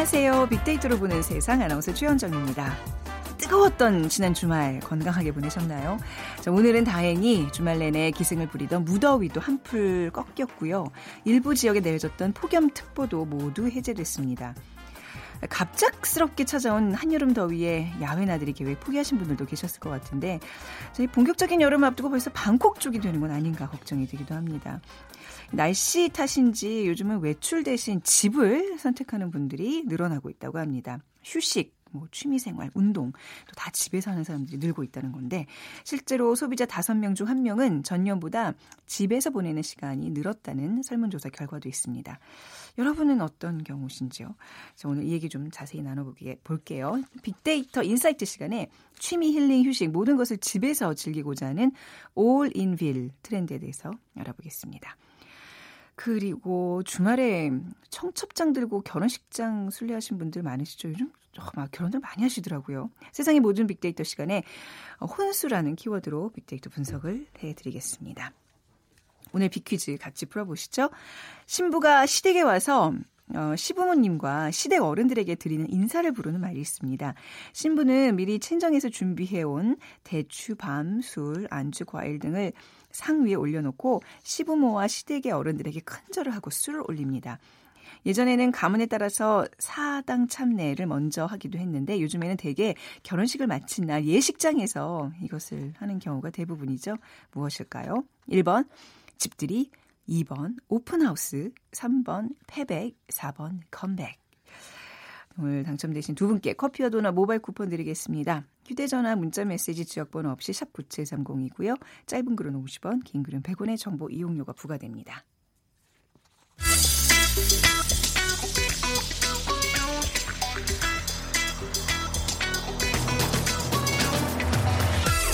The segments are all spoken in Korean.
안녕하세요. 빅데이터로 보는 세상 아나운서 최현정입니다. 뜨거웠던 지난 주말 건강하게 보내셨나요? 자, 오늘은 다행히 주말 내내 기승을 부리던 무더위도 한풀 꺾였고요. 일부 지역에 내려졌던 폭염특보도 모두 해제됐습니다. 갑작스럽게 찾아온 한여름 더위에 야외 나들이 계획 포기하신 분들도 계셨을 것 같은데 저희 본격적인 여름 앞두고 벌써 방콕 쪽이 되는 건 아닌가 걱정이 되기도 합니다. 날씨 탓인지 요즘은 외출 대신 집을 선택하는 분들이 늘어나고 있다고 합니다. 휴식, 뭐 취미생활, 운동 또 다 집에서 하는 사람들이 늘고 있다는 건데 실제로 소비자 5명 중 1명은 전년보다 집에서 보내는 시간이 늘었다는 설문조사 결과도 있습니다. 여러분은 어떤 경우신지요? 자, 오늘 이 얘기 좀 자세히 나눠보게 볼게요. 빅데이터 인사이트 시간에 취미 힐링 휴식 모든 것을 집에서 즐기고자 하는 올 인빌 트렌드에 대해서 알아보겠습니다. 그리고 주말에 청첩장 들고 결혼식장 순례하신 분들 많으시죠? 요즘 막 결혼들 많이 하시더라고요. 세상의 모든 빅데이터 시간에 혼수라는 키워드로 빅데이터 분석을 해드리겠습니다. 오늘 빅퀴즈 같이 풀어보시죠. 신부가 시댁에 와서 어, 시부모님과 시댁 어른들에게 드리는 인사를 부르는 말이 있습니다. 신부는 미리 친정에서 준비해온 대추, 밤, 술, 안주, 과일 등을 상 위에 올려놓고 시부모와 시댁의 어른들에게 큰절을 하고 술을 올립니다. 예전에는 가문에 따라서 사당 참례를 먼저 하기도 했는데 요즘에는 대개 결혼식을 마친 날 예식장에서 이것을 하는 경우가 대부분이죠. 무엇일까요? 1번 집들이, 2번 오픈하우스, 3번 패백, 4번 컴백. 오늘 당첨되신 두 분께 커피와 도넛 모바일 쿠폰 드리겠습니다. 휴대전화, 문자메시지, 지역번호 없이 샵 9730이고요. 짧은 글은 50원, 긴 글은 100원의 정보 이용료가 부과됩니다.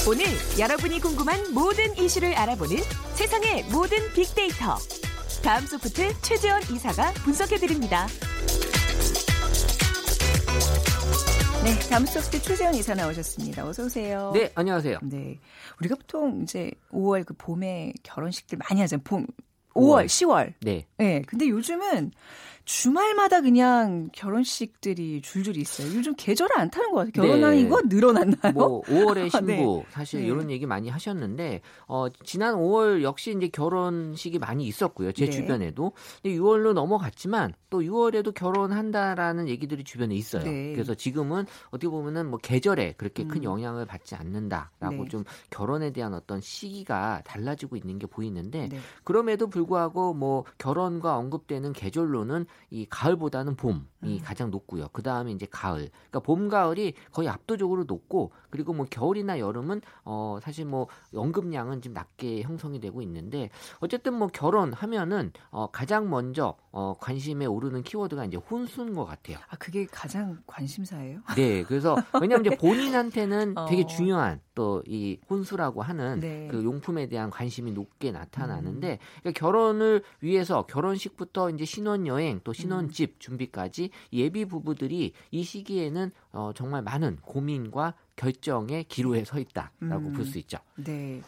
오늘 여러분이 궁금한 모든 이슈를 알아보는 세상의 모든 빅데이터. 다음 소프트 최재원 이사가 분석해드립니다. 네, 다음 소프트 최재원 이사 나오셨습니다. 어서 오세요. 네, 안녕하세요. 네, 우리가 보통 이제 5월 그 봄에 결혼식들 많이 하잖아요. 봄 5월, 10월. 네. 네, 근데 요즘은 주말마다 그냥 결혼식들이 줄줄이 있어요. 요즘 계절을 안 타는 것 같아요. 결혼하는 네. 이거 늘어났나요? 뭐 5월에 신부 네. 사실 네. 이런 얘기 많이 하셨는데 어 지난 5월 역시 이제 결혼식이 많이 있었고요. 제 네. 주변에도. 근데 6월로 넘어갔지만 또 6월에도 결혼한다라는 얘기들이 주변에 있어요. 네. 그래서 지금은 어떻게 보면은 뭐 계절에 그렇게 큰 음. 영향을 받지 않는다라고 네. 좀 결혼에 대한 어떤 시기가 달라지고 있는 게 보이는데 그럼에도 불구하고 뭐 결혼과 언급되는 계절로는 이 가을보다는 봄이 음. 가장 높고요. 그 다음에 이제 가을. 그러니까 봄, 가을이 거의 압도적으로 높고 그리고 뭐 겨울이나 여름은 어 사실 뭐 연금량은 좀 낮게 형성이 되고 있는데 어쨌든 뭐 결혼하면은 어 가장 먼저 어 관심에 오르는 키워드가 이제 혼수인 것 같아요. 아 그게 가장 관심사예요? 네, 그래서 왜냐하면 이제 본인한테는 어. 되게 중요한 또 이 혼수라고 하는 네. 그 용품에 대한 관심이 높게 나타나는데 음. 그러니까 결혼을 위해서 결혼식부터 이제 신혼여행 또 신혼집 음. 준비까지 예비 부부들이 이 시기에는 어, 정말 많은 고민과 결정의 기로에 서 있다라고 음. 볼수 있죠. 네.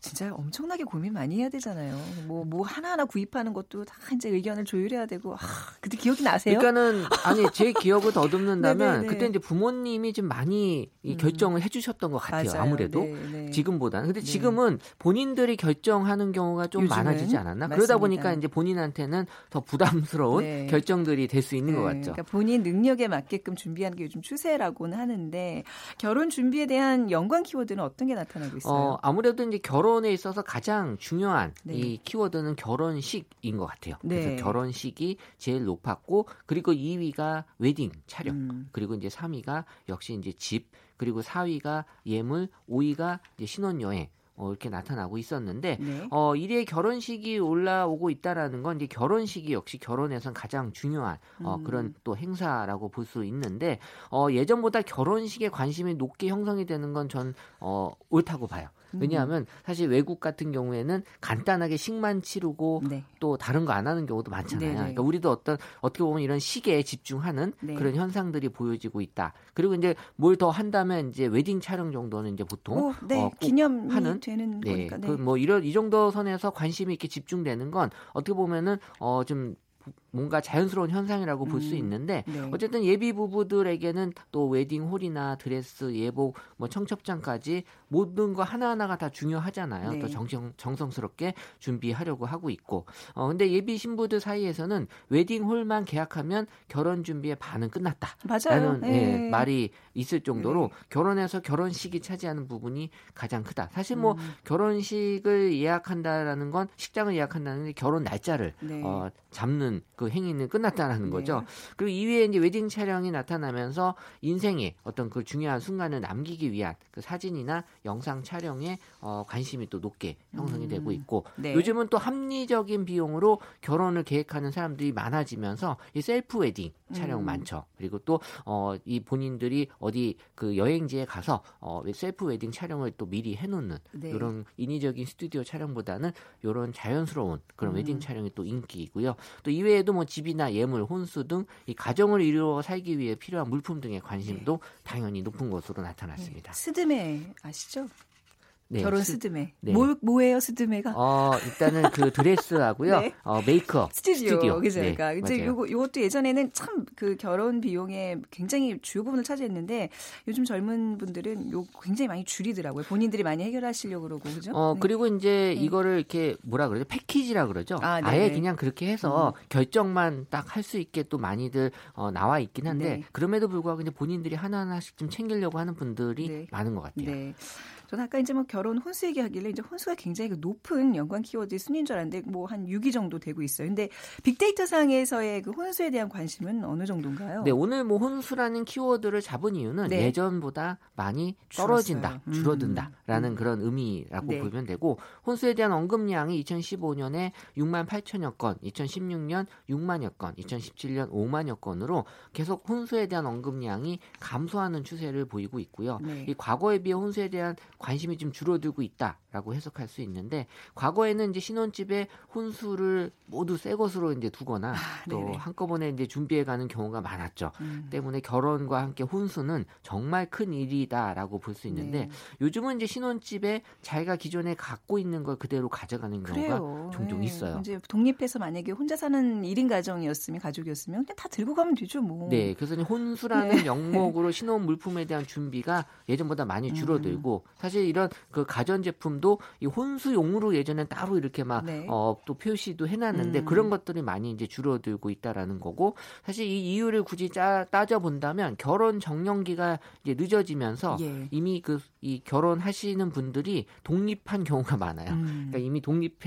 진짜 엄청나게 고민 많이 해야 되잖아요. 뭐, 뭐 하나하나 구입하는 것도 다 이제 의견을 조율해야 되고, 아, 그때 기억이 나세요? 그러니까는, 아니, 제 기억을 더듬는다면, 그때 이제 부모님이 좀 많이 이 음. 결정을 음. 해주셨던 것 같아요. 맞아요. 아무래도. 네네. 지금보다는. 근데 네. 지금은 본인들이 결정하는 경우가 좀 많아지지 않았나? 맞습니다. 그러다 보니까 이제 본인한테는 더 부담스러운 네. 결정들이 될 수 있는 네. 것 같죠. 그러니까 본인 능력에 맞게끔 준비하는 게 요즘 추세라고는 하는데, 결혼 준비에 대한 연관 키워드는 어떤 게 나타나고 있어요? 어, 아무래도 이제 결혼 결혼에 있어서 가장 중요한 네. 이 키워드는 결혼식인 것 같아요. 네. 그래서 결혼식이 제일 높았고 그리고 2위가 웨딩 촬영 음. 그리고 이제 3위가 역시 이제 집 그리고 4위가 예물 5위가 이제 신혼여행 어, 이렇게 나타나고 있었는데 네. 어, 1위의 결혼식이 올라오고 있다라는 건 이제 결혼식이 역시 결혼에선 가장 중요한 어, 음. 그런 또 행사라고 볼 수 있는데 어, 예전보다 결혼식에 관심이 높게 형성이 되는 건 전 어, 옳다고 봐요. 왜냐하면 사실 외국 같은 경우에는 간단하게 식만 치르고 네. 또 다른 거 안 하는 경우도 많잖아요. 네네. 그러니까 우리도 어떤 어떻게 보면 이런 시계에 집중하는 네. 그런 현상들이 보여지고 있다. 그리고 이제 뭘 더 한다면 이제 웨딩 촬영 정도는 이제 보통 오, 네. 어, 기념 하는 되는 네. 거니까. 네. 그뭐 이런 이 정도 선에서 관심이 있게 집중되는 건 어떻게 보면은 어좀 뭔가 자연스러운 현상이라고 음. 볼수 있는데 네. 어쨌든 예비 부부들에게는 또 웨딩홀이나 드레스, 예복, 뭐 청첩장까지 모든 거 하나하나가 다 중요하잖아요. 네. 또 정성, 정성스럽게 준비하려고 하고 있고. 어, 근데 예비 신부들 사이에서는 웨딩홀만 계약하면 결혼 준비의 반은 끝났다. 맞아요. 라는 네. 예, 말이 있을 정도로 네. 결혼해서 결혼식이 차지하는 부분이 가장 크다. 사실 뭐 음. 결혼식을 예약한다라는 건 식장을 예약한다는 게 결혼 날짜를 네. 어, 잡는 그 행위는 끝났다라는 네. 거죠. 그리고 이후에 이제 웨딩 촬영이 나타나면서 인생의 어떤 그 중요한 순간을 남기기 위한 그 사진이나 영상 촬영에 어, 관심이 또 높게 형성이 음. 되고 있고 네. 요즘은 또 합리적인 비용으로 결혼을 계획하는 사람들이 많아지면서 이 셀프 웨딩 촬영 음. 많죠. 그리고 또 어, 이 본인들이 어디 그 여행지에 가서 어, 셀프 웨딩 촬영을 또 미리 해놓는 네. 이런 인위적인 스튜디오 촬영보다는 이런 자연스러운 그런 음. 웨딩 촬영이 또 인기이고요. 또 이외에도 뭐 집이나 예물, 혼수 등 이 가정을 이루어 살기 위해 필요한 물품 등의 관심도 네. 당연히 높은 것으로 나타났습니다. 네. 스드메 아시죠? 네, 결혼 스, 드메 네. 뭐, 뭐예요, 스드메가? 어, 일단은 그 드레스하고요. 네. 어, 메이크업. 스튜디오. 스튜디오. 그죠. 네, 그러니까 이제 요거, 요것도 예전에는 참 그 결혼 비용에 굉장히 주요 부분을 차지했는데 요즘 젊은 분들은 요 굉장히 많이 줄이더라고요. 본인들이 많이 해결하시려고 그러고, 그죠? 어, 네. 그리고 이제 네. 이거를 이렇게 뭐라 그러죠? 패키지라 그러죠. 아, 예 그냥 그렇게 해서 음. 결정만 딱 할 수 있게 또 많이들 어, 나와 있긴 한데 네. 그럼에도 불구하고 이제 본인들이 하나하나씩 좀 챙기려고 하는 분들이 많은 것 같아요. 네. 저는 아까 이제 뭐 결혼 혼수 얘기하길래 이제 혼수가 굉장히 그 높은 연관 키워드 순위인 줄 알았는데 뭐 한 6위 정도 되고 있어요. 근데 빅데이터 상에서의 그 혼수에 대한 관심은 어느 정도인가요? 네, 오늘 뭐 혼수라는 키워드를 잡은 이유는 네. 예전보다 많이 떨어진다, 음. 줄어든다라는 음. 그런 의미라고 네. 보면 되고 혼수에 대한 언급량이 2015년에 6만 8천여 건, 2016년 6만여 건, 2017년 5만여 건으로 계속 혼수에 대한 언급량이 감소하는 추세를 보이고 있고요. 네. 이 과거에 비해 혼수에 대한 관심이 좀 줄어들고 있다라고 해석할 수 있는데 과거에는 이제 신혼집에 혼수를 모두 새 것으로 이제 두거나 아, 또 한꺼번에 이제 준비해 가는 경우가 많았죠. 음. 때문에 결혼과 함께 혼수는 정말 큰 일이다라고 볼 수 있는데 네. 요즘은 이제 신혼집에 자기가 기존에 갖고 있는 걸 그대로 가져가는 경우가 그래요. 종종 네. 있어요. 이제 독립해서 만약에 혼자 사는 1인 가정이었으면 가족이었으면 그냥 다 들고 가면 되죠, 뭐. 네, 그래서 혼수라는 네. 영목으로 신혼 물품에 대한 준비가 예전보다 많이 줄어들고 음. 사실 이런 그 가전 제품도 이 혼수용으로 예전엔 따로 이렇게 막어또 네. 어, 표시도 해놨는데 음. 그런 것들이 많이 이제 줄어들고 있다라는 거고 사실 이 이유를 굳이 짜, 따져 본다면 결혼 정년기가 이제 늦어지면서 예. 이미 그 이 결혼하시는 분들이 독립한 경우가 많아요. 음. 그러니까 이미 독립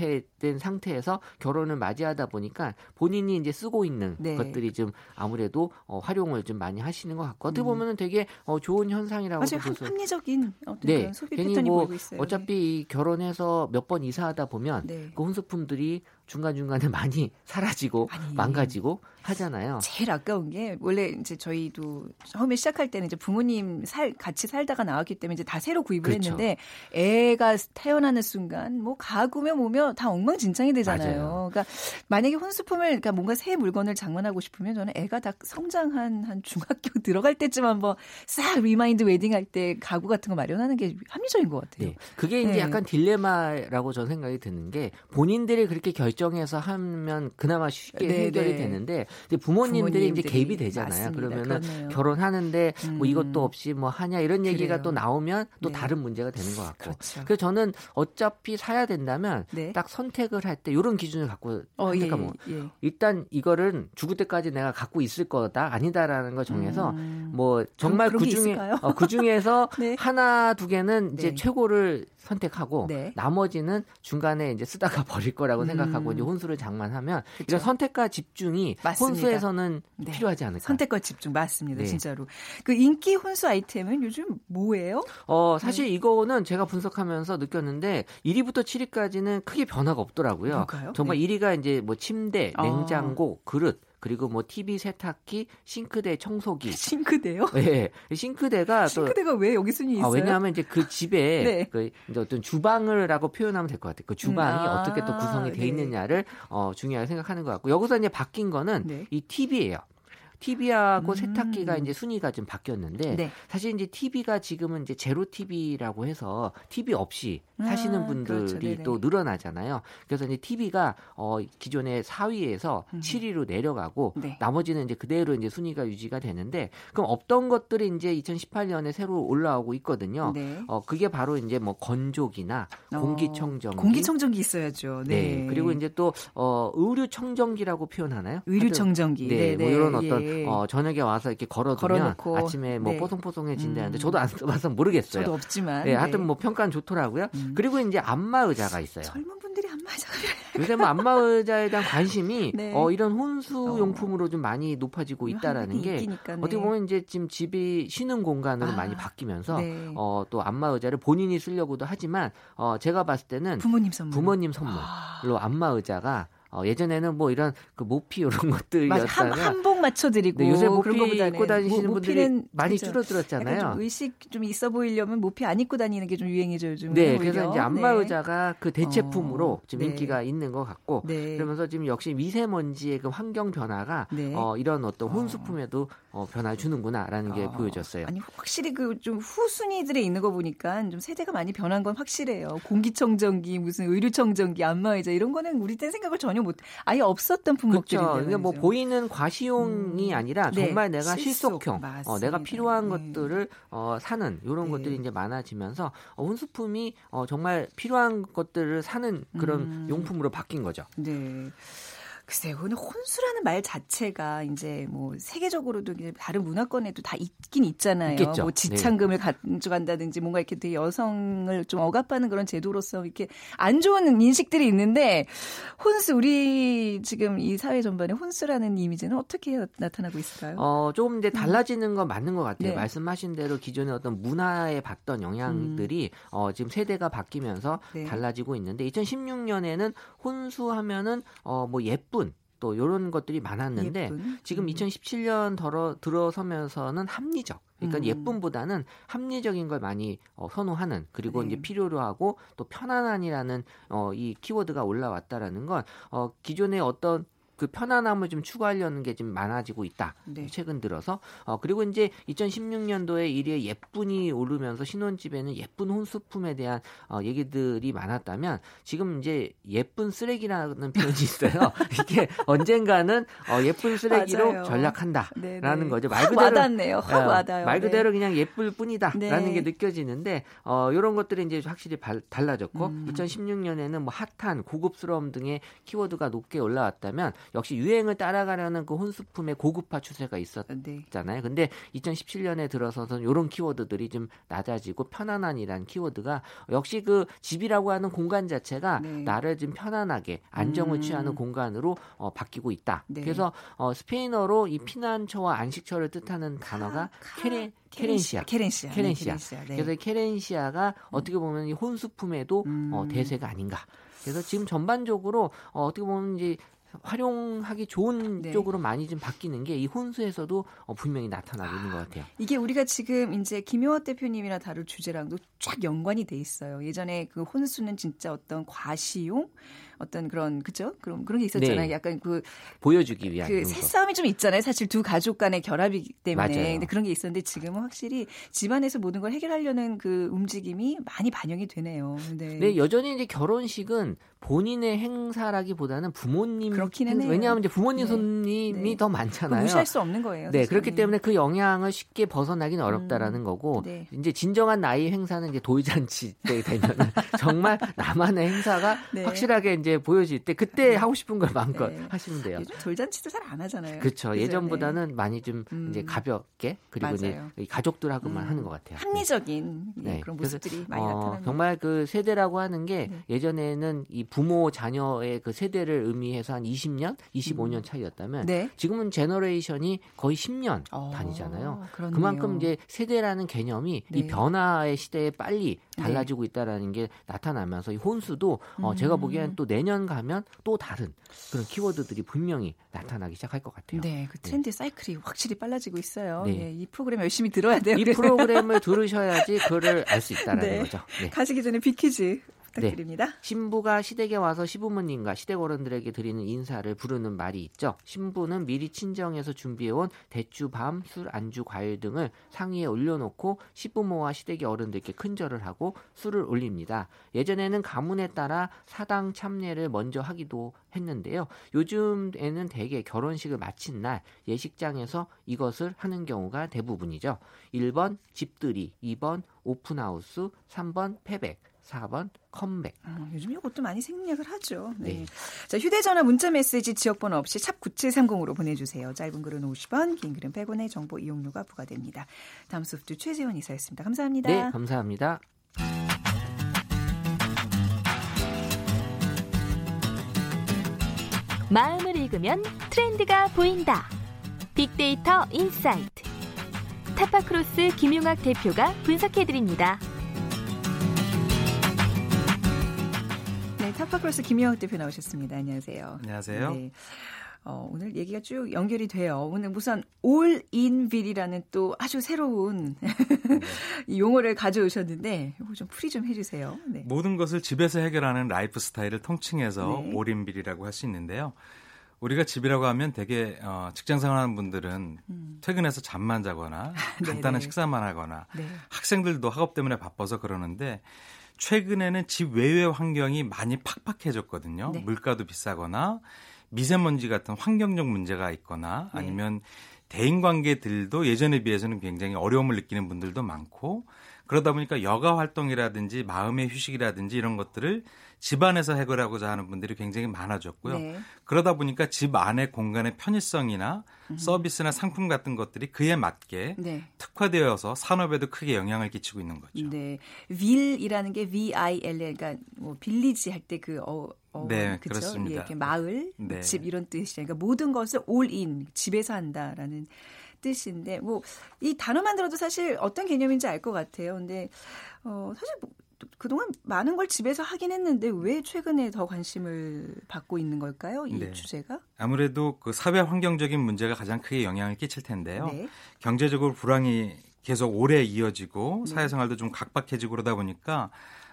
된 상태에서 결혼을 맞이하다 보니까 본인이 이제 쓰고 있는 네. 것들이 좀 아무래도 어, 활용을 좀 많이 하시는 것 같고 어떻게 음. 보면은 되게 어, 좋은 현상이라고 맞아요. 합리적인 어떤 네. 소비 괜히 뭐 어차피 결혼해서 몇 번 이사하다 보면 네. 그 혼수품들이 중간중간에 많이 사라지고 아니, 망가지고 하잖아요. 제일 아까운 게 원래 이제 저희도 처음에 시작할 때는 이제 부모님 살 같이 살다가 나왔기 때문에 이제 다 새로 구입을 그렇죠. 했는데 애가 태어나는 순간 뭐 가구며 뭐며 다 엉망진창이 되잖아요. 맞아요. 그러니까 만약에 혼수품을 그러니까 뭔가 새 물건을 장만하고 싶으면 저는 애가 다 성장한 한 중학교 들어갈 때쯤 한번 싹 리마인드 웨딩할 때 가구 같은 거 마련하는 게 합리적인 것 같아요. 네. 그게 이제 네. 약간 딜레마라고 저는 생각이 드는 게 본인들이 그렇게 결 결정해서 하면 그나마 쉽게 네 해결이 네. 되는데 부모님들이, 부모님들이, 이제 개입이 되잖아요. 맞습니다. 그러면은 그렇네요. 결혼하는데 음. 뭐 이것도 없이 뭐 하냐 이런 얘기가 그래요. 또 나오면 또 네. 다른 문제가 되는 것 같고. 그렇죠. 그래서 저는 어차피 사야 된다면 네. 딱 선택을 할 때 이런 기준을 갖고 어, 예, 예. 일단 이거를 죽을 때까지 내가 갖고 있을 거다 아니다라는 걸 정해서 음. 뭐 정말 그 중에 어, 그 중에서 네. 하나 두 개는 이제 네. 최고를 선택하고 네. 나머지는 중간에 이제 쓰다가 버릴 거라고 음. 생각하고 이제 혼수를 장만하면 그쵸. 이런 선택과 집중이 맞습니다. 혼수에서는 네. 필요하지 않을까? 선택과 집중 맞습니다, 네. 진짜로. 그 인기 혼수 아이템은 요즘 뭐예요? 어 사실 네. 이거는 제가 분석하면서 느꼈는데 1위부터 7위까지는 크게 변화가 없더라고요. 뭘까요? 정말 네. 1위가 이제 뭐 침대, 아. 냉장고, 어. 그릇 그리고 뭐 TV 세탁기, 싱크대 청소기. 싱크대요? 네. 싱크대가 싱크대가 또, 왜 여기 순위 아, 있어요? 아, 왜냐하면 이제 그 집에 네. 그 어떤 주방을라고 표현하면 될 것 같아요. 그 주방이 음, 아, 어떻게 또 구성이 돼 네. 있느냐를 어, 중요하게 생각하는 것 같고 여기서 이제 바뀐 거는 네. 이 TV예요. TV하고 음. 세탁기가 이제 순위가 좀 바뀌었는데 네. 사실 이제 TV가 지금은 이제 제로 TV라고 해서 TV 없이 사시는 아, 분들이 그렇죠. 또 늘어나잖아요. 그래서 이제 TV가 어 기존의 4위에서 음. 7위로 내려가고 네. 나머지는 이제 그대로 이제 순위가 유지가 되는데 그럼 없던 것들이 이제 2018년에 새로 올라오고 있거든요. 네. 어 그게 바로 이제 뭐 건조기나 어, 공기청정기. 공기청정기 있어야죠. 네. 네. 그리고 이제 또 어 의류 청정기라고 표현하나요? 의류 청정기. 네. 뭐 이런 어떤 예. 어 저녁에 와서 이렇게 걸어두면. 아침에 뭐 네. 뽀송뽀송해진다는데 음. 저도 안 써봐서 모르겠어요. 저도 없지만. 네. 하여튼 뭐 평가는 좋더라고요. 음. 그리고 이제 안마 의자가 있어요. 젊은 분들이 안마 의자가 요새 뭐 안마 의자에 대한 관심이 네. 어, 이런 혼수 용품으로 좀 많이 높아지고 있다라는 게 있기니까, 네. 어떻게 보면 이제 지금 집이 쉬는 공간으로 아, 많이 바뀌면서 네. 어, 또 안마 의자를 본인이 쓰려고도 하지만 어, 제가 봤을 때는 부모님 선물 부모님 선물로 아. 안마 의자가 어, 예전에는 뭐 이런 그 모피 이런 것들이었다면 한복 맞춰드리고 네, 요새 모피 입고 다니시는 모, 분들이 많이 그렇죠. 줄어들었잖아요. 좀 의식 좀 있어 보이려면 모피 안 입고 다니는 게 좀 유행이죠 요즘. 네, 그래서 이제 안마 네. 의자가 그 대체품으로 어, 지금 네. 인기가 있는 것 같고 네. 그러면서 지금 역시 미세먼지의 그 환경 변화가 네. 어, 이런 어떤 혼수품에도 어, 변화 주는구나라는 게 어, 보여졌어요. 아니 확실히 그 좀 후순위들에 있는 거 보니까 좀 세대가 많이 변한 건 확실해요. 공기청정기 무슨 의류청정기 안마 의자 이런 거는 우리 때 생각을 전혀 못 아예 없었던 품목들인데 그렇죠. 그러니까 뭐 보이는 과시용이 음. 아니라 네. 정말 네. 내가 실속형, 어, 내가 필요한 네. 것들을 어, 사는 이런 네. 것들이 이제 많아지면서 어, 혼수품이 어, 정말 필요한 것들을 사는 그런 음. 용품으로 바뀐 거죠. 네. 글쎄요, 혼수라는 말 자체가 이제 뭐 세계적으로도 다른 문화권에도 다 있긴 있잖아요. 있겠죠. 뭐 지창금을 네. 가져간다든지 뭔가 이렇게 되게 여성을 좀 억압하는 그런 제도로서 이렇게 안 좋은 인식들이 있는데 혼수 우리 지금 이 사회 전반에 혼수라는 이미지는 어떻게 나타나고 있을까요? 어, 조금 이제 음. 달라지는 건 맞는 것 같아요. 네. 말씀하신 대로 기존의 어떤 문화에 받던 영향들이 음. 어, 지금 세대가 바뀌면서 네. 달라지고 있는데 2016년에는 혼수하면은 어, 뭐 예쁜 또 이런 것들이 많았는데 예쁜? 지금 2017년 음. 들어 들어서면서는 합리적 그러니까 음. 예쁨보다는 합리적인 걸 많이 어, 선호하는 그리고 네. 이제 필요로 하고 또 편안한이라는 어, 이 키워드가 올라왔다라는 건 어, 기존의 어떤 그 편안함을 좀 추구하려는 게 좀 많아지고 있다. 네. 최근 들어서. 어, 그리고 이제 2016년도에 1위에 예쁜이 오르면서 신혼집에는 예쁜 혼수품에 대한 어, 얘기들이 많았다면 지금 이제 예쁜 쓰레기라는 표현이 있어요. 이게 언젠가는 어, 예쁜 쓰레기로 맞아요. 전락한다라는 네네. 거죠. 말 그대로 와닿네요. 확 어, 와닿아요. 말 그대로 네. 그냥 예쁠 뿐이다라는 네. 게 느껴지는데 어, 이런 것들이 이제 확실히 발, 달라졌고 음. 2016년에는 뭐 핫한 고급스러움 등의 키워드가 높게 올라왔다면 역시 유행을 따라가려는 그 혼수품의 고급화 추세가 있었잖아요. 네. 근데 2017년에 들어서는 이런 키워드들이 좀 낮아지고 편안한이란 키워드가 역시 그 집이라고 하는 공간 자체가 네. 나를 좀 편안하게 안정을 음. 취하는 공간으로 어, 바뀌고 있다. 네. 그래서 어, 스페인어로 이 피난처와 안식처를 뜻하는 단어가 카, 케레 케렌시아. 케렌시아. 케렌시아. 네, 케렌시아. 네. 그래서 케렌시아가 어떻게 보면 이 혼수품에도 어, 음. 어, 대세가 아닌가. 그래서 지금 전반적으로 어, 어떻게 보면 이제 활용하기 좋은 네. 쪽으로 많이 좀 바뀌는 게 이 혼수에서도 어, 분명히 나타나고 있는 것 같아요. 이게 우리가 지금 이제 김효화 대표님이나 다룰 주제랑도 쫙 연관이 돼 있어요. 예전에 그 혼수는 진짜 어떤 과시용 어떤 그런 그죠? 그런 그런 게 있었잖아요. 네. 약간 그 보여주기 위한 그 새싸움이 좀 있잖아요. 사실 두 가족 간의 결합이기 때문에 맞아요. 근데 그런 게 있었는데 지금은 확실히 집안에서 모든 걸 해결하려는 그 움직임이 많이 반영이 되네요. 네, 네 여전히 이제 결혼식은 본인의 행사라기보다는 부모님 그렇기는 해요. 왜냐하면 이제 부모님 네. 손님이 네. 더 많잖아요. 무시할 수 없는 거예요. 네, 그렇기 때문에 그 영향을 쉽게 벗어나기는 어렵다라는 음, 거고 네. 이제 진정한 나이 행사는 이제 돌잔치 때 되면 정말 나만의 행사가 네. 확실하게 이제 보여질 때 그때 네. 하고 싶은 걸 마음껏 네. 하시면 돼요. 돌잔치도 잘 안 하잖아요. 그렇죠. 그죠? 예전보다는 많이 좀 음. 이제 가볍게 그리고 맞아요. 이제 가족들하고만 음. 하는 것 같아요. 합리적인 그런 모습들이 많이 어, 나타나는 정말 그 세대라고 하는 게 예전에는 이 부모 자녀의 그 세대를 의미해서 한 20년, 25년 음. 차이였다면 네. 지금은 generation이 거의 10년 어, 단위잖아요. 그렇네요. 그만큼 이제 세대라는 개념이 네. 이 변화의 시대에 빨리 네. 달라지고 네. 있다라는 게 나타나면서 이 혼수도 어, 음. 제가 보기에는 또 내년 가면 또 다른 그런 키워드들이 분명히 나타나기 시작할 것 같아요. 네, 그 트렌드 네. 사이클이 확실히 빨라지고 있어요. 네. 네. 이 프로그램 열심히 들어야 돼요. 이 프로그램을 들으셔야지 그거를 알 수 있다라는 거죠. 가시기 전에 빅퀴즈 부탁드립니다. 네. 신부가 시댁에 와서 시부모님과 시댁 어른들에게 드리는 인사를 부르는 말이 있죠. 신부는 미리 친정에서 준비해온 대추, 밤, 술, 안주, 과일 등을 상 위에 올려놓고 시부모와 시댁의 어른들께 큰절을 하고 술을 올립니다. 예전에는 가문에 따라 사당 참례를 먼저 하기도 했는데요. 요즘에는 대개 결혼식을 마친 날 예식장에서 이것을 하는 경우가 대부분이죠. 1번 집들이, 2번 오픈하우스, 3번 패백, 4번 컴백. 어, 요즘 이것도 많이 생략을 하죠. 네. 네. 자, 휴대전화 문자메시지 지역번호 없이 샵 9730으로 보내주세요. 짧은 글은 50원, 긴 글은 100원의 정보 이용료가 부과됩니다. 다음 소프트 최재원 이사였습니다. 감사합니다. 네, 감사합니다. 마음을 읽으면 트렌드가 보인다. 빅데이터 인사이트. 타파크로스 김용학 대표가 분석해드립니다. 네, 타파크로스 김용학 대표 나오셨습니다. 안녕하세요. 안녕하세요. 네. 어, 오늘 얘기가 쭉 연결이 돼요. 오늘 무슨 올인빌이라는 또 아주 새로운 네. 용어를 가져오셨는데 이거 좀 풀이 좀 해주세요. 네. 모든 것을 집에서 해결하는 라이프 스타일을 통칭해서 네. 올인빌이라고 할 수 있는데요. 우리가 집이라고 하면 되게 어, 직장 생활하는 분들은 음. 퇴근해서 잠만 자거나 간단한 식사만 하거나 네. 학생들도 학업 때문에 바빠서 그러는데 최근에는 집 외의 환경이 많이 팍팍해졌거든요. 네. 물가도 비싸거나 미세먼지 같은 환경적 문제가 있거나 네. 아니면 대인 관계들도 예전에 비해서는 굉장히 어려움을 느끼는 분들도 많고 그러다 보니까 여가 활동이라든지 마음의 휴식이라든지 이런 것들을 집 안에서 해결하고자 하는 분들이 굉장히 많아졌고요. 네. 그러다 보니까 집 안의 공간의 편의성이나 음. 서비스나 상품 같은 것들이 그에 맞게 네. 특화되어서 산업에도 크게 영향을 끼치고 있는 거죠. 네. 윌이라는 게 V-I-L, 그러니까 뭐 빌리지 할 때 그 어, 어, 네, 그쵸? 그렇습니다. 예, 이렇게 마을, 네. 집 이런 뜻이죠. 그러니까 모든 것을 올인 집에서 한다라는 뜻인데 뭐 이 단어만 들어도 사실 어떤 개념인지 알 것 같아요. 근데 어 사실 뭐 그동안 많은 걸 집에서 하긴 했는데 왜 최근에 더 관심을 받고 있는 걸까요? 이 네. 주제가? 아무래도 그 사회 환경적인 문제가 가장 크게 영향을 끼칠 텐데요. 네. 경제적으로 불황이 계속 오래 이어지고 네. 사회생활도 좀 각박해지고 그러다 보니까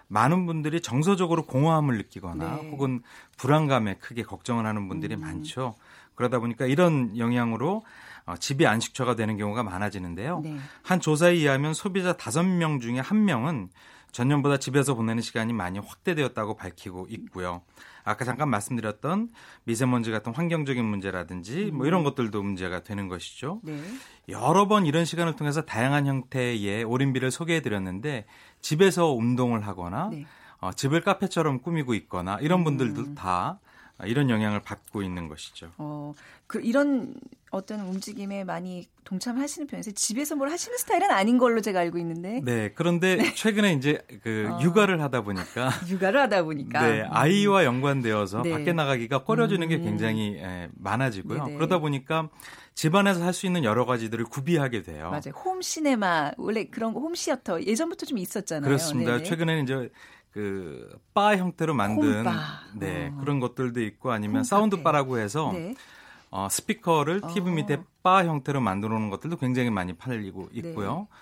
많은 분들이 정서적으로 공허함을 느끼거나 네. 혹은 불안감에 크게 걱정을 하는 분들이 음. 많죠. 그러다 보니까 이런 영향으로 어, 집이 안식처가 되는 경우가 많아지는데요. 네. 한 조사에 의하면 소비자 5명 중에 1명은 전년보다 집에서 보내는 시간이 많이 확대되었다고 밝히고 있고요. 아까 잠깐 말씀드렸던 미세먼지 같은 환경적인 문제라든지 뭐 이런 음. 것들도 문제가 되는 것이죠. 네. 여러 번 이런 시간을 통해서 다양한 형태의 오림비를 소개해 드렸는데 집에서 운동을 하거나 네. 어, 집을 카페처럼 꾸미고 있거나 이런 분들도 음. 다 이런 영향을 받고 있는 것이죠. 어, 그 이런 어떤 움직임에 많이 동참하시는 편이세요? 집에서 뭘 하시는 스타일은 아닌 걸로 제가 알고 있는데. 네, 그런데 네. 최근에 이제 그 어. 육아를 하다 보니까 육아를 하다 보니까 네, 아이와 연관되어서 네. 밖에 나가기가 꺼려지는 음. 게 굉장히 예, 많아지고요. 네네. 그러다 보니까 집안에서 할 수 있는 여러 가지들을 구비하게 돼요. 맞아요. 홈 시네마 원래 그런 거 홈시어터 예전부터 좀 있었잖아요. 그렇습니다. 네네. 최근에는 이제 그 바 형태로 만든 홈바. 네 어. 그런 것들도 있고 아니면 sound bar라고 해서 네. 어, 스피커를 TV 어. 밑에 바 형태로 만들어 놓은 것들도 굉장히 많이 팔리고 있고요. 네.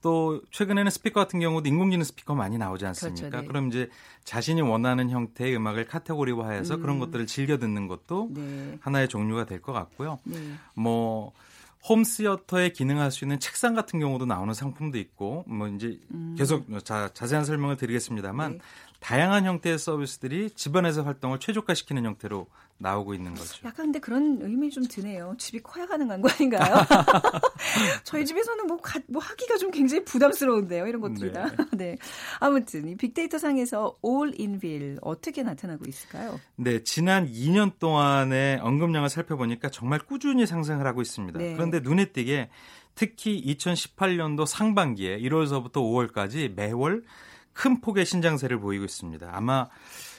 또 최근에는 스피커 같은 경우도 인공지능 스피커 많이 나오지 않습니까? 그렇죠, 네. 그럼 이제 자신이 원하는 형태의 음악을 카테고리화해서 음. 그런 것들을 즐겨 듣는 것도 네. 하나의 종류가 될 것 같고요. 네. 뭐 홈시어터에 기능할 수 있는 책상 같은 경우도 나오는 상품도 있고 뭐 이제 음. 계속 자, 자세한 설명을 드리겠습니다만 네. 다양한 형태의 서비스들이 집안에서 활동을 최적화시키는 형태로 나오고 있는 거죠. 약간 근데 그런 의미 좀 드네요. 집이 커야 가능한 거 아닌가요? 저희 집에서는 뭐, 가, 뭐 하기가 좀 굉장히 부담스러운데요. 이런 것들이 다. 네. 네. 아무튼 이 빅데이터 상에서 all in bill 어떻게 나타나고 있을까요? 네, 지난 2년 동안의 언급량을 살펴보니까 정말 꾸준히 상승을 하고 있습니다. 네. 그런데 눈에 띄게 특히 2018년도 상반기에 1월서부터 5월까지 매월 큰 폭의 신장세를 보이고 있습니다. 아마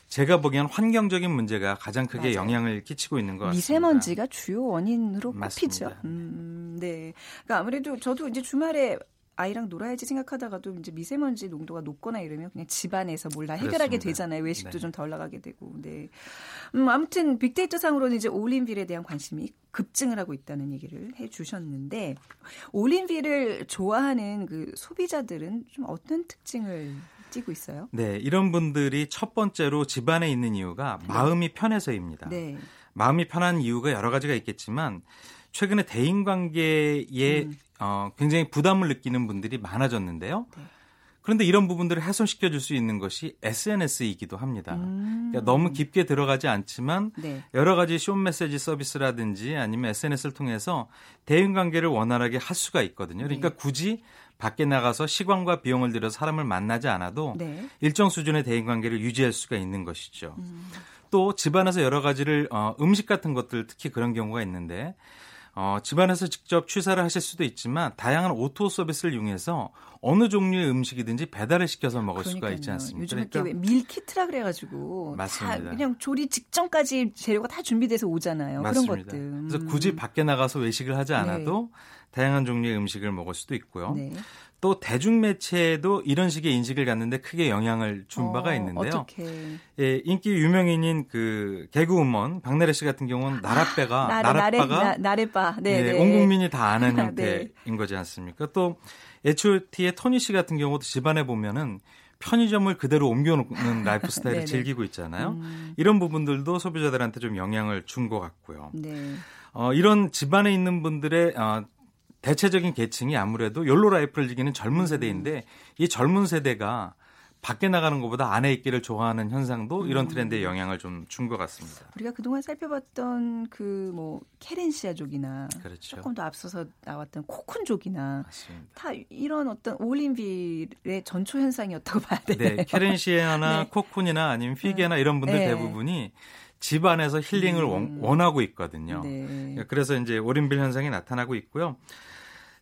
제가 보기엔 환경적인 문제가 가장 크게 맞아요. 영향을 끼치고 있는 것 같습니다. 미세먼지가 주요 원인으로 꼽히죠. 음, 네. 그러니까 아무래도 저도 이제 주말에 아이랑 놀아야지 생각하다가도 이제 미세먼지 농도가 높거나 이러면 그냥 집안에서 몰라 해결하게 그렇습니다. 되잖아요. 외식도 네. 좀덜 나가게 되고. 네. 음, 아무튼 빅데이터 상으로는 이제 올인빌에 대한 관심이 급증을 하고 있다는 얘기를 해 주셨는데 올인빌을 좋아하는 그 소비자들은 좀 어떤 특징을 띄고 있어요? 네, 이런 분들이 첫 번째로 집안에 있는 이유가 네. 마음이 편해서입니다. 네. 마음이 편한 이유가 여러 가지가 있겠지만 최근에 대인 관계에 음. 어, 굉장히 부담을 느끼는 분들이 많아졌는데요. 네. 그런데 이런 부분들을 훼손시켜 줄 수 있는 것이 SNS이기도 합니다. 음. 그러니까 너무 깊게 들어가지 않지만 네. 여러 가지 쇼 메시지 서비스라든지 아니면 SNS를 통해서 대인 관계를 원활하게 할 수가 있거든요. 그러니까 네. 굳이 밖에 나가서 시간과 비용을 들여 사람을 만나지 않아도 네. 일정 수준의 대인 관계를 유지할 수가 있는 것이죠. 음. 또 집안에서 여러 가지를 어, 음식 같은 것들 특히 그런 경우가 있는데 어, 집안에서 직접 취사를 하실 수도 있지만 다양한 O2O 서비스를 이용해서 어느 종류의 음식이든지 배달을 시켜서 먹을 그러니까요. 수가 있지 않습니까? 요즘 그러니까 밀키트라 그래가지고 맞습니다. 그냥 조리 직전까지 재료가 다 준비돼서 오잖아요. 맞습니다. 그런 것들. 그래서 굳이 음. 밖에 나가서 외식을 하지 않아도 네. 다양한 종류의 음식을 먹을 수도 있고요. 네. 또 대중매체에도 이런 식의 인식을 갖는데 크게 영향을 준 바가 어, 있는데요. 어떻게? 예, 인기 유명인인 그 개그우먼 박나래 씨 같은 경우는 나래배가 아, 나래바가 나래바 네, 예, 네. 온 국민이 다 아는 네. 형태인 네. 거지 않습니까? 또 H.O.T의 토니 씨 같은 경우도 집안에 보면은 편의점을 그대로 옮겨놓는 라이프 스타일을 즐기고 있잖아요. 음. 이런 부분들도 소비자들한테 좀 영향을 준 것 같고요. 네. 어, 이런 집안에 있는 분들의 어, 대체적인 계층이 아무래도 YOLO life를 즐기는 젊은 세대인데 이 젊은 세대가 밖에 나가는 것보다 안에 있기를 좋아하는 현상도 이런 음. 트렌드에 영향을 좀 준 것 같습니다. 우리가 그동안 살펴봤던 그 뭐 querencia족이나 그렇죠. 조금 더 앞서서 나왔던 cocoon족이나 맞습니다. 다 이런 어떤 올인빌의 전초 현상이었다고 봐야 되네요. 네, querencia나 네. cocoon이나 아니면 hygge나 이런 분들 네. 대부분이 집 안에서 힐링을 음. 원하고 있거든요. 네. 그래서 이제 올림빌 현상이 나타나고 있고요.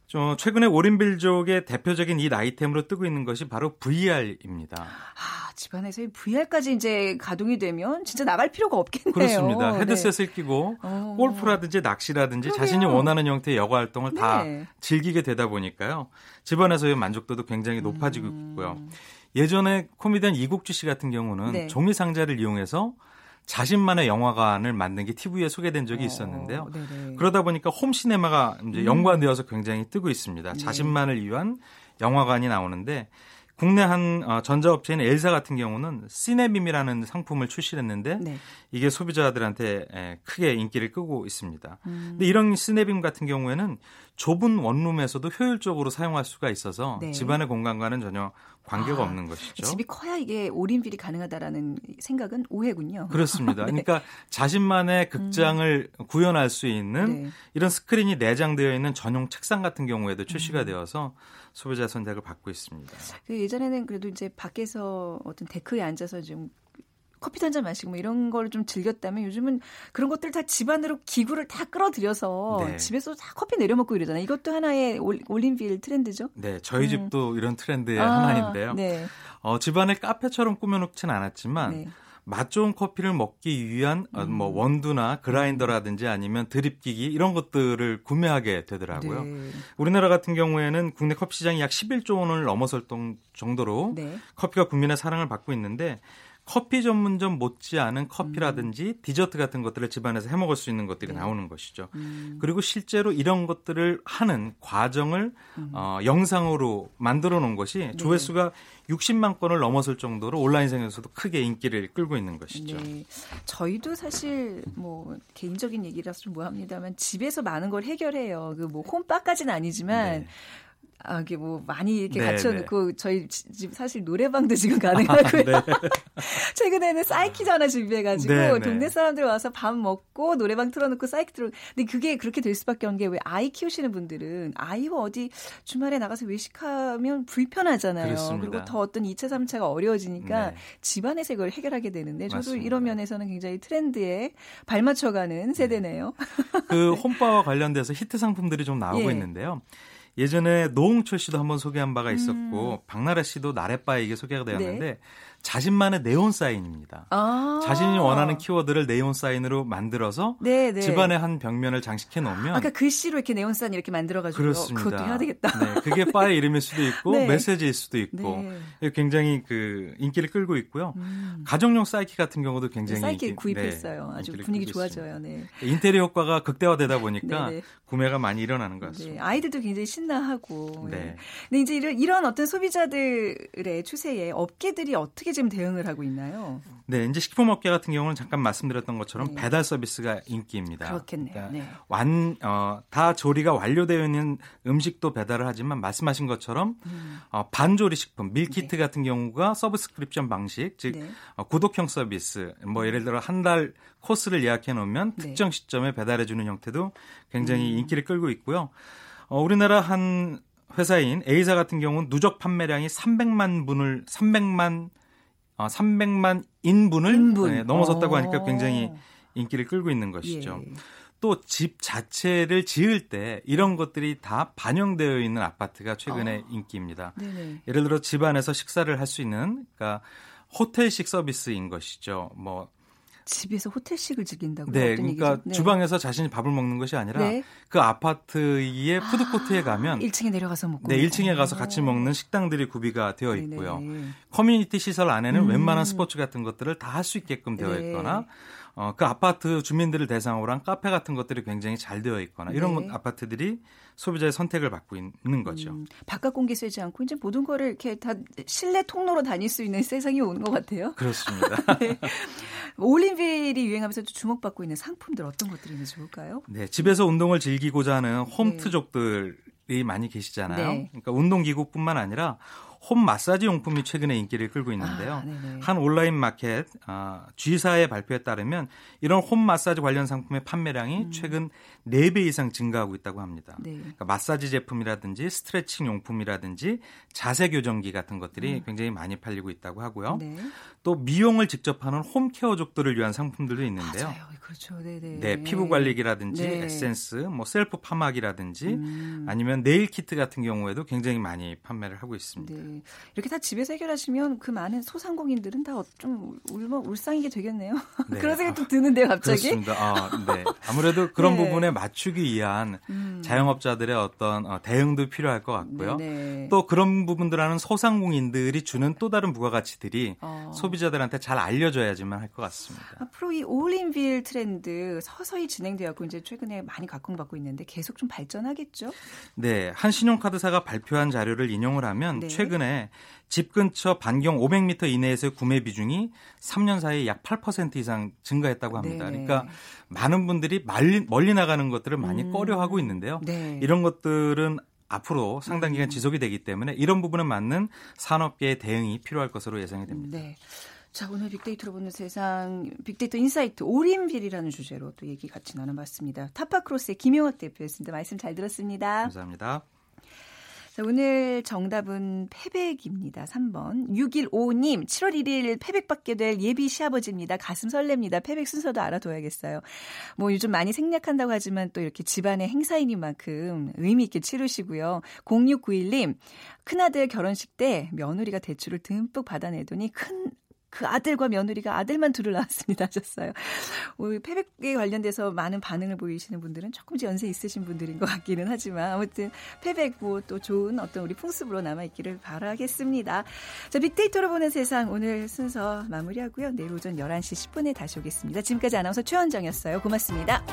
좀 최근에 오린빌족의 대표적인 이 아이템으로 뜨고 있는 것이 바로 VR입니다. 아, 집안에서 이 VR까지 이제 가동이 되면 진짜 나갈 필요가 없겠네요. 그렇습니다. 네. 헤드셋을 네. 끼고 어. 골프라든지 낚시라든지 그러게요. 자신이 원하는 형태의 여가 활동을 네. 다 즐기게 되다 보니까요. 집안에서의 만족도도 굉장히 높아지고 음. 있고요. 예전에 코미디언 이국주 씨 같은 경우는 네. 종이 상자를 이용해서 자신만의 영화관을 만든 게 TV에 소개된 적이 어, 있었는데요. 어, 그러다 보니까 홈시네마가 이제 음. 연관되어서 굉장히 뜨고 있습니다. 네. 자신만을 위한 영화관이 나오는데 국내 한 어, 전자업체인 엘사 같은 경우는 시네빔이라는 상품을 출시했는데 네. 이게 소비자들한테 크게 인기를 끄고 있습니다. 음. 근데 이런 시네빔 같은 경우에는 좁은 원룸에서도 효율적으로 사용할 수가 있어서 네. 집안의 공간과는 전혀 관계가 아, 없는 것이죠. 집이 커야 이게 올인빌이 가능하다라는 생각은 오해군요. 그렇습니다. 네. 그러니까 자신만의 극장을 음. 구현할 수 있는 네. 이런 스크린이 내장되어 있는 전용 책상 같은 경우에도 출시가 음. 되어서 소비자 선택을 받고 있습니다. 그 예전에는 그래도 이제 밖에서 어떤 데크에 앉아서 좀 커피 한 잔 마시고 뭐 이런 걸 좀 즐겼다면 요즘은 그런 것들 다 집안으로 기구를 다 끌어들여서 네. 집에서 다 커피 내려 먹고 이러잖아요. 이것도 하나의 올림빌 트렌드죠. 네, 저희 음. 집도 이런 트렌드의 아, 하나인데요. 네. 어, 집안을 카페처럼 꾸며놓진 않았지만 네. 맛 좋은 커피를 먹기 위한 어, 음. 뭐 원두나 그라인더라든지 아니면 드립기기 이런 것들을 구매하게 되더라고요. 네. 우리나라 같은 경우에는 국내 커피 시장이 약 11조 원을 넘어설 정도로 네. 커피가 국민의 사랑을 받고 있는데 커피 전문점 못지않은 커피라든지 음. 디저트 같은 것들을 집안에서 해 먹을 수 있는 것들이 네. 나오는 것이죠. 음. 그리고 실제로 이런 것들을 하는 과정을 음. 어, 영상으로 만들어 놓은 것이 네. 조회수가 60만 건을 넘어설 정도로 온라인상에서도 크게 인기를 끌고 있는 것이죠. 네. 저희도 사실 뭐 개인적인 얘기라서 좀 뭐합니다만 집에서 많은 걸 해결해요. 그 뭐 홈바까지는 아니지만 네. 아, 이게 뭐 많이 이렇게 네, 갖춰놓고 네. 저희 집 사실 노래방도 지금 가능하고요. 아, 네. 최근에는 사이키 전화 준비해가지고 네, 네, 동네 사람들 와서 밥 먹고 노래방 틀어놓고 사이키 틀어. 근데 그게 그렇게 될 수밖에 없는 게 왜 아이 키우시는 분들은 아이와 어디 주말에 나가서 외식하면 불편하잖아요. 그렇습니다. 그리고 더 어떤 2차, 3차가 어려워지니까 네. 집안에서 이걸 해결하게 되는데 저도 맞습니다. 이런 면에서는 굉장히 트렌드에 발맞춰가는 세대네요. 그 홈바와 관련돼서 히트 상품들이 좀 나오고 예. 있는데요. 예전에 노홍철 씨도 한번 소개한 바가 있었고 음. 박나래 씨도 나래바에게 소개가 되었는데 네. 자신만의 네온 사인입니다. 아~ 자신이 원하는 키워드를 네온 사인으로 만들어서 네네. 네. 집안의 한 벽면을 장식해 놓으면 아까 글씨로 이렇게 네온 사인 이렇게 만들어 가지고 그렇습니다. 그것도 해야 되겠다. 네, 그게 바의 이름일 수도 있고 네. 메시지일 수도 있고 네. 굉장히 그 인기를 끌고 있고요. 음. 가정용 사이키 같은 경우도 굉장히 사이키 인기, 구입했어요. 네, 아주 분위기 좋아져요. 네. 인테리어 효과가 극대화되다 보니까 네, 구매가 많이 일어나는 것 같습니다. 아이들도 굉장히 신나하고. 네. 근데 이제 이런, 이런 어떤 소비자들의 추세에 업계들이 어떻게 지금 대응을 하고 있나요? 네, 이제 식품업계 같은 경우는 잠깐 말씀드렸던 것처럼 네. 배달 서비스가 인기입니다. 그렇겠네요. 그러니까 네. 완, 어, 다 조리가 완료되어 있는 음식도 배달을 하지만 말씀하신 것처럼 음. 어, 반조리 식품, 밀키트 네. 같은 경우가 subscription 방식, 즉 네. 어, 구독형 서비스, 뭐 예를 들어 한 달 코스를 예약해 놓으면 네. 특정 시점에 배달해 주는 형태도 굉장히 음. 인기를 끌고 있고요. 어, 우리나라 한 회사인 A사 같은 경우는 누적 판매량이 300만 분을 300만 어, 300만 인분을 인분. 네, 넘어섰다고 하니까 굉장히 인기를 끌고 있는 것이죠. 예. 또집 자체를 지을 때 이런 것들이 다 반영되어 있는 아파트가 최근에 어. 인기입니다. 네네. 예를 들어 집 안에서 식사를 할 수 있는 그러니까 호텔식 서비스인 것이죠. 뭐 집에서 호텔식을 즐긴다고요? 네, 그러니까 네. 주방에서 자신이 밥을 먹는 것이 아니라 네. 그 아파트의 푸드코트에 아, 가면 1층에 내려가서 먹고 네, 1층에 가서 같이 먹는 식당들이 구비가 되어 있고요. 네네. 커뮤니티 시설 안에는 음. 웬만한 스포츠 같은 것들을 다 할 수 있게끔 되어 네. 있거나 어, 그 아파트 주민들을 대상으로 한 카페 같은 것들이 굉장히 잘 되어 있거나 이런 네. 아파트들이 소비자의 선택을 받고 있는 거죠. 음, 바깥 공기 쐬지 않고 이제 모든 거를 이렇게 다 실내 통로로 다닐 수 있는 세상이 오는 것 같아요. 그렇습니다. 네. 올림픽이 유행하면서 주목받고 있는 상품들 어떤 것들이 있는지 볼까요? 네, 집에서 운동을 즐기고자 하는 홈트족들이 네. 많이 계시잖아요. 네. 그러니까 운동기구뿐만 아니라 홈 마사지 용품이 최근에 인기를 끌고 있는데요. 아, 한 온라인 마켓 아, G사의 발표에 따르면 이런 홈 마사지 관련 상품의 판매량이 음. 최근 4배 이상 증가하고 있다고 합니다. 네. 그러니까 마사지 제품이라든지 스트레칭 용품이라든지 자세 교정기 같은 것들이 음. 굉장히 많이 팔리고 있다고 하고요. 네. 또 미용을 직접 하는 홈케어족들을 위한 상품들도 있는데요. 맞아요. 그렇죠. 네네. 네, 피부 관리기라든지 네. 에센스, 뭐 셀프 파마기라든지 음. 아니면 네일 키트 같은 경우에도 굉장히 많이 판매를 하고 있습니다. 네. 이렇게 다 집에서 해결하시면 그 많은 소상공인들은 다 좀 울며 울상이게 되겠네요. 네. 그런 생각이 좀 드는데요, 갑자기. 그렇습니다. 아, 네. 아무래도 그런 네. 부분에 맞추기 위한 음. 자영업자들의 어떤 어, 대응도 필요할 것 같고요. 네네. 네. 또 그런 부분들하는 소상공인들이 주는 또 다른 부가가치들이 어. 소비자들한테 잘 알려져야지만 할 것 같습니다. 앞으로 이 올인빌 트렌드 서서히 진행되었고 이제 최근에 많이 각광받고 있는데 계속 좀 발전하겠죠? 네, 한 신용카드사가 발표한 자료를 인용을 하면 네. 최근에 집 근처 반경 500m 이내에서의 구매 비중이 3년 사이에 약 8% 이상 증가했다고 합니다. 네 그러니까 많은 분들이 멀리, 멀리 나가는 것들을 많이 음. 꺼려하고 있는데요. 네. 이런 것들은 앞으로 상당 기간 음. 지속이 되기 때문에 이런 부분에 맞는 산업계의 대응이 필요할 것으로 예상이 됩니다. 네. 자, 오늘 빅데이터로 보는 세상 빅데이터 insight 올인빌이라는 주제로 또 얘기 같이 나눠봤습니다. 타파크로스의 김용학 대표였습니다. 말씀 잘 들었습니다. 감사합니다. 자, 오늘 정답은 패백입니다. 3번. 6155님, 7월 1일 패백 받게 될 예비 시아버지입니다. 가슴 설렙니다. 패백 순서도 알아둬야겠어요. 뭐 요즘 많이 생략한다고 하지만 또 이렇게 집안의 행사이니만큼 의미 있게 치르시고요. 0691님, 큰아들 결혼식 때 며느리가 대출을 듬뿍 받아내더니 큰 그 아들과 며느리가 아들만 둘을 낳았습니다 하셨어요. 우리 패백에 관련돼서 많은 반응을 보이시는 분들은 조금 연세 있으신 분들인 것 같기는 하지만 아무튼 패백 뭐또 좋은 어떤 우리 풍습으로 남아있기를 바라겠습니다. 자, 빅데이터로 보는 세상 오늘 순서 마무리하고요. 내일 오전 11시 10분에 다시 오겠습니다. 지금까지 아나운서 최원정이었어요. 고맙습니다.